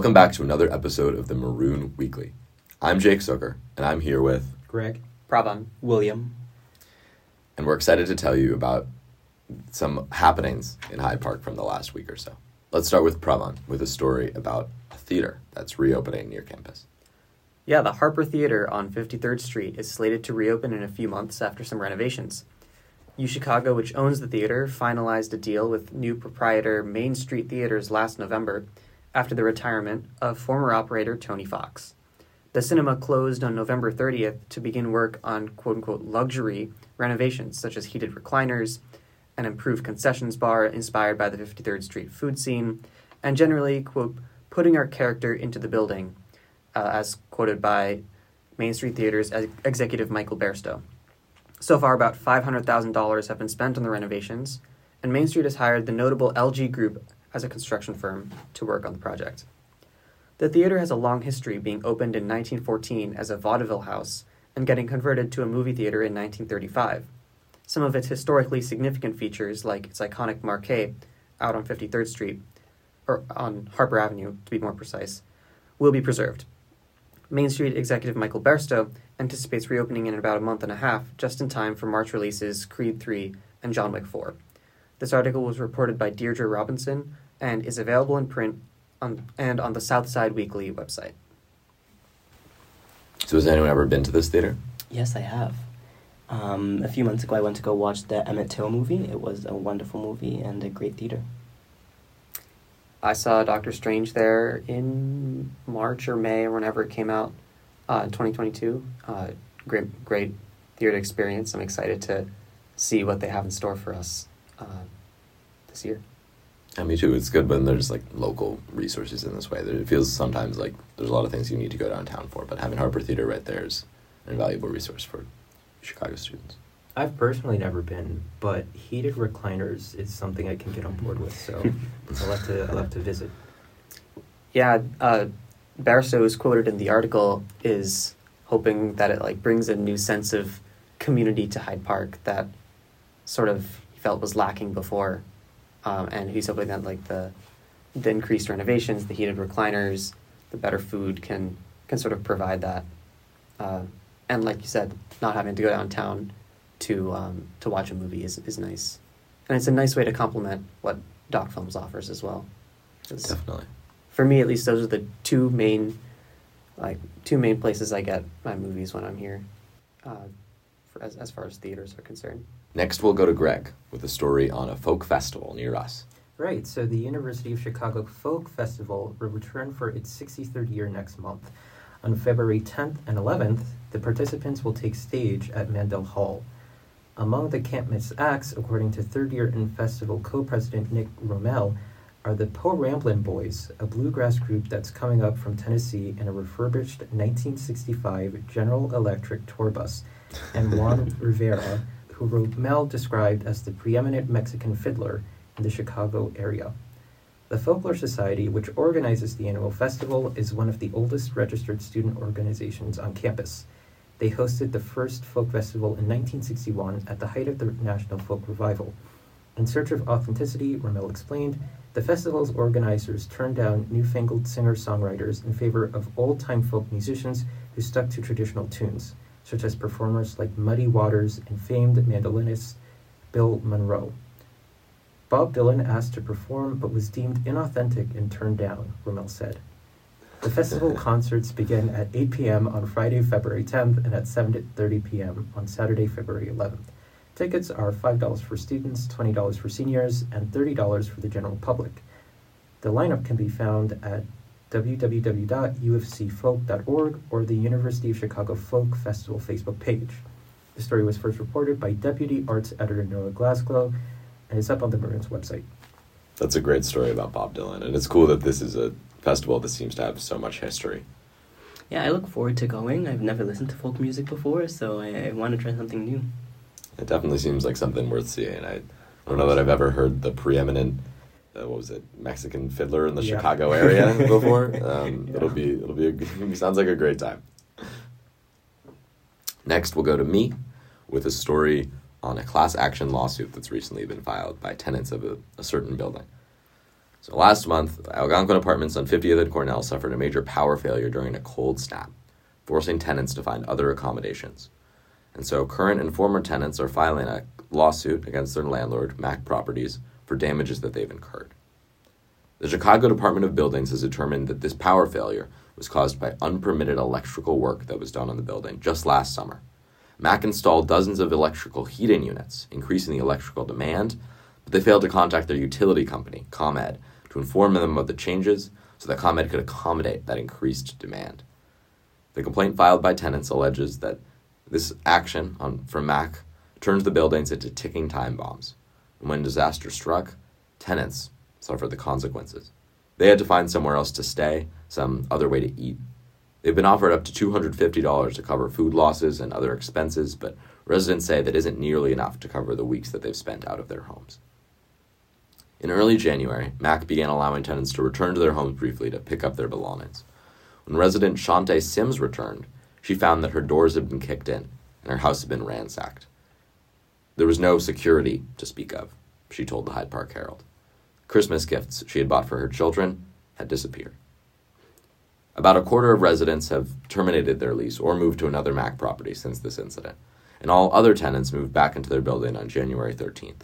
Welcome back to another episode of the Maroon Weekly. I'm Jake Zucker, and I'm here with, Greg. Pravan. William. and we're excited to tell you about some happenings in Hyde Park from the last week or so. Let's start with Pravan with a story about a theater that's reopening near campus. Yeah, the Harper Theater on 53rd Street is slated to reopen in a few months after some renovations. U Chicago, which owns the theater, finalized a deal with new proprietor Main Street Theaters last November after the retirement of former operator Tony Fox. The cinema closed on November 30th to begin work on quote unquote luxury renovations, such as heated recliners, an improved concessions bar inspired by the 53rd Street food scene, and generally, quote, putting our character into the building, uh, as quoted by Main Street Theater's ex- executive Michael Bairstow. So far, about $500,000 have been spent on the renovations, and Main Street has hired the notable LG Group as a construction firm to work on the project. The theater has a long history, being opened in 1914 as a vaudeville house and getting converted to a movie theater in 1935. Some of its historically significant features, like its iconic marquee out on 53rd Street, or on Harper Avenue to be more precise, will be preserved. Main Street executive Michael Bairstow anticipates reopening in about a month and a half, just in time for March releases Creed 3 and John Wick 4. This article was reported by Deirdre Robinson and is available in print on, and on the Southside Weekly website. So, has anyone ever been to this theater? Yes, I have. Um, a few months ago, I went to go watch the Emmett Till movie. It was a wonderful movie and a great theater. I saw Doctor Strange there in March or May or whenever it came out, uh, 2022. Uh, great, great theater experience. I'm excited to see what they have in store for us uh, this year. Yeah, me too. It's good when there's like local resources in this way. There- It feels sometimes like there's a lot of things you need to go downtown for, but having Harper Theater right there is an invaluable resource for Chicago students. I've personally never been, but heated recliners is something I can get on board with. So I'll have to I'll have to visit. Yeah, uh, Barstow is quoted in the article is hoping that it like brings a new sense of community to Hyde Park that sort of he felt was lacking before, um, and he's hoping that like the the increased renovations, the heated recliners, the better food can can sort of provide that, uh, and like you said, not having to go downtown to um, to watch a movie is is nice, and it's a nice way to complement what Doc Films offers as well. Definitely. for me at least those are the two main like two main places i get my movies when i'm here uh, for, as, as far as theaters are concerned Next, we'll go to Greg with a story on a folk festival near us. Right. So the University of Chicago Folk Festival will return for its 63rd year next month. On February 10th and 11th, the participants will take stage at Mandel Hall. Among the can't miss acts, according to third year in festival co president Nick Rommel, are the Po Ramblin' Boys, a bluegrass group that's coming up from Tennessee in a refurbished 1965 General Electric tour bus, and Juan Rivera, who Rommel described as the preeminent Mexican fiddler in the Chicago area. The Folklore Society, which organizes the annual festival, is one of the oldest registered student organizations on campus. They hosted the first folk festival in 1961 at the height of the National Folk Revival. In search of authenticity, Rommel explained, the festival's organizers turned down newfangled singer songwriters in favor of old time folk musicians who stuck to traditional tunes, such as performers like Muddy Waters and famed mandolinist Bill Monroe. Bob Dylan asked to perform but was deemed inauthentic and turned down, Rommel said. The festival concerts begin at 8 p.m. on Friday, February 10th and at 7:30 p.m. on Saturday, February 11th. Tickets are $5 for students, $20 for seniors, and $30 for the general public. The lineup can be found at www.ufcfolk.org or the University of Chicago Folk Festival Facebook page. The story was first reported by Deputy Arts Editor Noah Glasgow and is up on the Maroons website. That's a great story about Bob Dylan, and it's cool that this is a festival that seems to have so much history. Yeah, I look forward to going. I've never listened to folk music before, so I, I want to try something new. It definitely seems like something worth seeing. I, I don't know that I've ever heard the preeminent, uh, what was it, Mexican fiddler in the Yeah. Chicago area before. Um, Yeah. It'll be it'll be a, sounds like a great time. Next, we'll go to me with a story on a class action lawsuit that's recently been filed by tenants of a, a certain building. So last month, Algonquin Apartments on 50th and Cornell suffered a major power failure during a cold snap, forcing tenants to find other accommodations. And so current and former tenants are filing a lawsuit against their landlord, Mac Properties, for damages that they've incurred. The Chicago Department of Buildings has determined that this power failure was caused by unpermitted electrical work that was done on the building just last summer. Mac installed dozens of electrical heating units, increasing the electrical demand, but they failed to contact their utility company, ComEd, to inform them of the changes so that ComEd could accommodate that increased demand. The complaint filed by tenants alleges that this action on, from Mac turned the buildings into ticking time bombs. And when disaster struck, tenants suffered the consequences. They had to find somewhere else to stay, some other way to eat. They've been offered up to $250 to cover food losses and other expenses, but residents say that isn't nearly enough to cover the weeks that they've spent out of their homes. In early January, Mac began allowing tenants to return to their homes briefly to pick up their belongings. When resident Shante Sims returned, she found that her doors had been kicked in and her house had been ransacked. There was no security to speak of, she told the Hyde Park Herald. Christmas gifts she had bought for her children had disappeared. About a quarter of residents have terminated their lease or moved to another MAC property since this incident, and all other tenants moved back into their building on January 13th.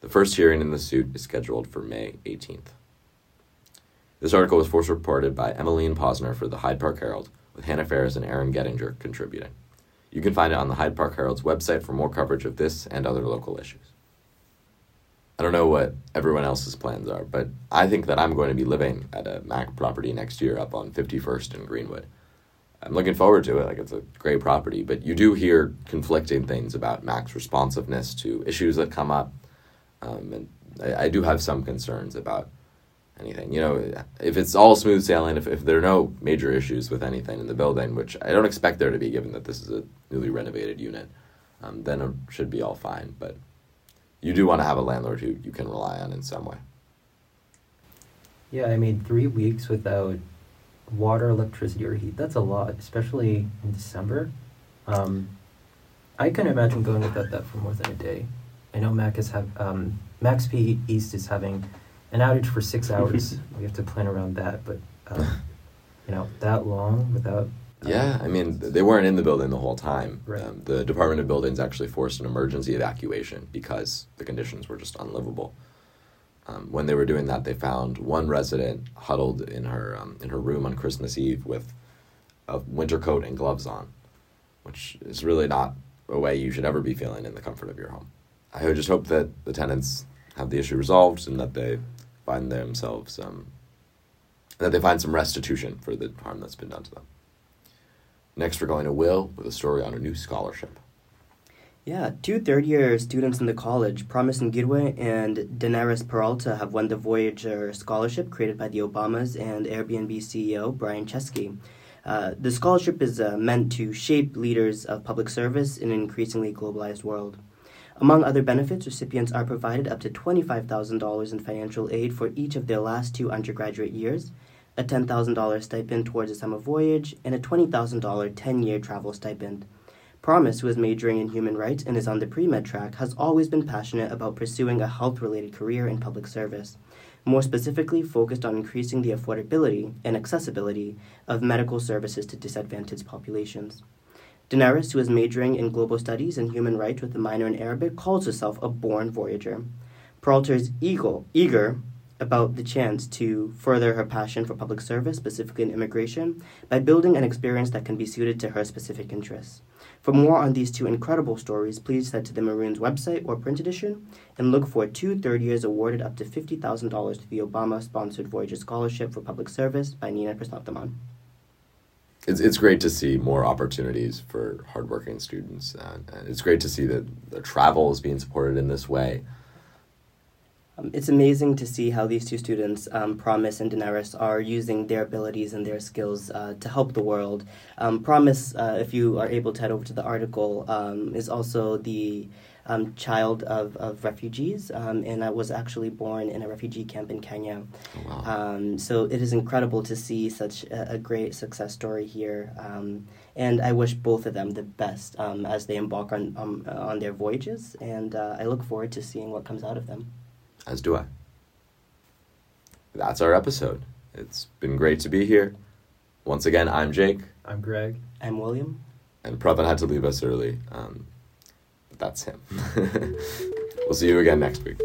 The first hearing in the suit is scheduled for May 18th. This article was first reported by Emmeline Posner for the Hyde Park Herald, with Hannah Ferris and Aaron Gettinger contributing. You can find it on the Hyde Park Herald's website for more coverage of this and other local issues. I don't know what everyone else's plans are, but I think that I'm going to be living at a Mac property next year up on 51st and Greenwood. I'm looking forward to it. Like it's a great property, but you do hear conflicting things about Mac's responsiveness to issues that come up, um, and I, I do have some concerns about anything. You know, if it's all smooth sailing, if, if there are no major issues with anything in the building, which I don't expect there to be given that this is a newly renovated unit, um, then it should be all fine. But you do want to have a landlord who you can rely on in some way. Yeah, I mean, three weeks without water, electricity, or heat, that's a lot, especially in December. Um, I can imagine going without that for more than a day. I know Mac have um, Max P East is having an outage for six hours. we have to plan around that, but um, you know that long without. uh, Yeah, I mean, they weren't in the building the whole time. Right. Um, the Department of Buildings actually forced an emergency evacuation because the conditions were just unlivable. Um, when they were doing that, they found one resident huddled in her um, in her room on Christmas Eve with a winter coat and gloves on, which is really not a way you should ever be feeling in the comfort of your home. I would just hope that the tenants have the issue resolved and that they find themselves um, that they find some restitution for the harm that's been done to them. Next, we're going to Will with a story on a new scholarship. Yeah, two third year students in the college, Promise Ngirwe and Daenerys Peralta, have won the Voyager Scholarship created by the Obamas and Airbnb CEO Brian Chesky. Uh, the scholarship is uh, meant to shape leaders of public service in an increasingly globalized world. Among other benefits, recipients are provided up to $25,000 in financial aid for each of their last two undergraduate years, a $10,000 stipend towards a summer voyage, and a $20,000 10 year travel stipend. Promise, who is majoring in human rights and is on the pre med track, has always been passionate about pursuing a health related career in public service, more specifically, focused on increasing the affordability and accessibility of medical services to disadvantaged populations. Daenerys, who is majoring in global studies and human rights with a minor in Arabic, calls herself a born voyager. Peralta is eager, eager about the chance to further her passion for public service, specifically in immigration, by building an experience that can be suited to her specific interests. For more on these two incredible stories, please head to the Maroons website or print edition and look for two third years awarded up to $50,000 to the Obama sponsored Voyager Scholarship for Public Service by Nina Prasnaptaman. It's, it's great to see more opportunities for hardworking students. And, and it's great to see that the travel is being supported in this way. Um, it's amazing to see how these two students, um, Promise and Daenerys, are using their abilities and their skills uh, to help the world. Um, Promise, uh, if you are able to head over to the article, um, is also the um, child of, of refugees um, and I was actually born in a refugee camp in Kenya. Oh, wow. Um, so it is incredible to see such a, a great success story here. Um, and I wish both of them the best um, as they embark on, on their voyages. And uh, I look forward to seeing what comes out of them. As do I. that's our episode. It's been great to be here. Once again, I'm Jake, I'm Greg. I'm William. and Pravan had to leave us early. Um, but that's him. we'll see you again next week.